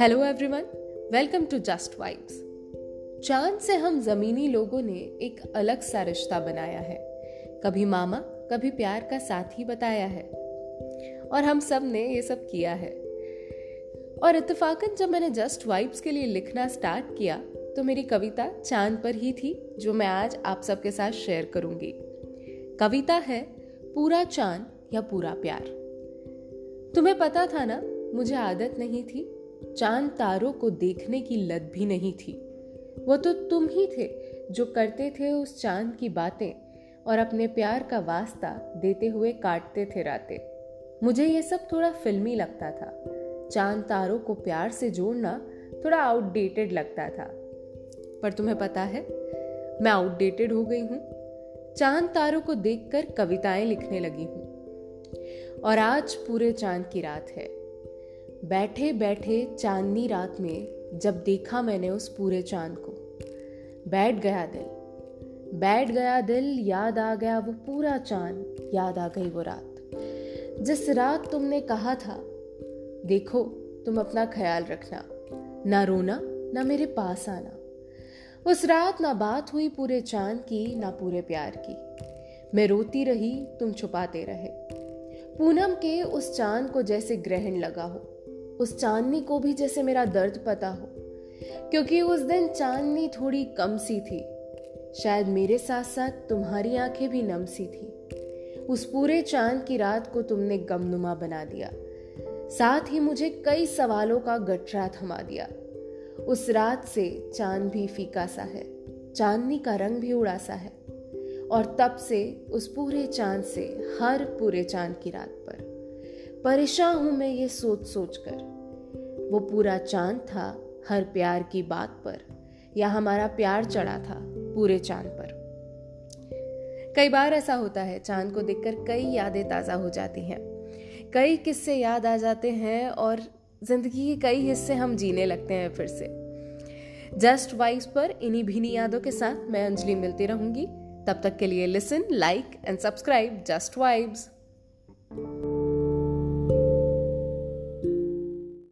Hello everyone welcome to just vibes चाँद से हम जमीनी लोगों ने एक अलग सा रिश्ता बनाया है। कभी मामा, कभी प्यार का साथ ही बताया है। और हम सबने ये सब किया है। और इत्तेफाकन जब मैंने जस्ट वाइब्स के लिए लिखना स्टार्ट किया तो मेरी कविता चाँद पर ही थी, जो मैं आज आप सबके साथ शेयर करूँगी। कविता है, पूरा चाँद या पूरा प्यार। तुम्हें पता था ना, मुझे आदत नहीं थी। चाँद तारों को देखने की लत भी नहीं थी। वो तो तुम ही थे जो करते थे उस चाँद की बातें और अपने प्यार का वास्ता देते हुए काटते थे रातें। मुझे ये सब थोड़ा फिल्मी लगता था। चाँद तारों को प्यार से जोड़ना थोड़ा आउटडेटेड लगता था। पर तुम्हें पता है, मैं आउटडेटेड हो गई हूँ। चाँद तारों को देखकर कविताएँ लिखने लगी हूँ। और आज पूरे चाँद की रात है। बैठे बैठे चांदनी रात में जब देखा मैंने उस पूरे चाँद को, बैठ गया दिल। बैठ गया दिल, याद आ गया वो पूरा चाँद, याद आ गई वो रात। जिस रात तुमने कहा था, देखो तुम अपना ख्याल रखना, ना रोना, ना मेरे पास आना। उस रात ना बात हुई पूरे चाँद की, ना पूरे प्यार की। मैं रोती रही, तुम छुपाते रहे। पूनम के उस चाँद को जैसे ग्रहण लगा हो, उस चांदनी को भी जैसे मेरा दर्द पता हो। क्योंकि उस दिन चांदनी थोड़ी कम सी थी। शायद मेरे साथ साथ तुम्हारी आँखें भी नम सी थी। उस पूरे चाँद की रात को तुमने गमनुमा बना दिया। साथ ही मुझे कई सवालों का गठरा थमा दिया। उस रात से चाँद भी फीका सा है, चांदनी का रंग भी उड़ा सा है। और तब से उस पूरे चाँद से, हर पूरे चाँद की रात पर। परेशान हूँ मैं ये सोच सोच कर वो पूरा चाँद था, हर प्यार की बात पर। या हमारा प्यार चढ़ा था, पूरे चाँद पर। कई बार ऐसा होता है, चाँद को देखकर कई यादें ताज़ा हो जाती हैं। कई किस्से याद आ जाते हैं और ज़िंदगी के कई हिस्से हम जीने लगते हैं फिर से। जस्ट वाइब्स पर इन्हीं भीनी यादों के साथ मैं अंजलि मिलती रहूँगी। तब तक के लिए listen like and subscribe just vibes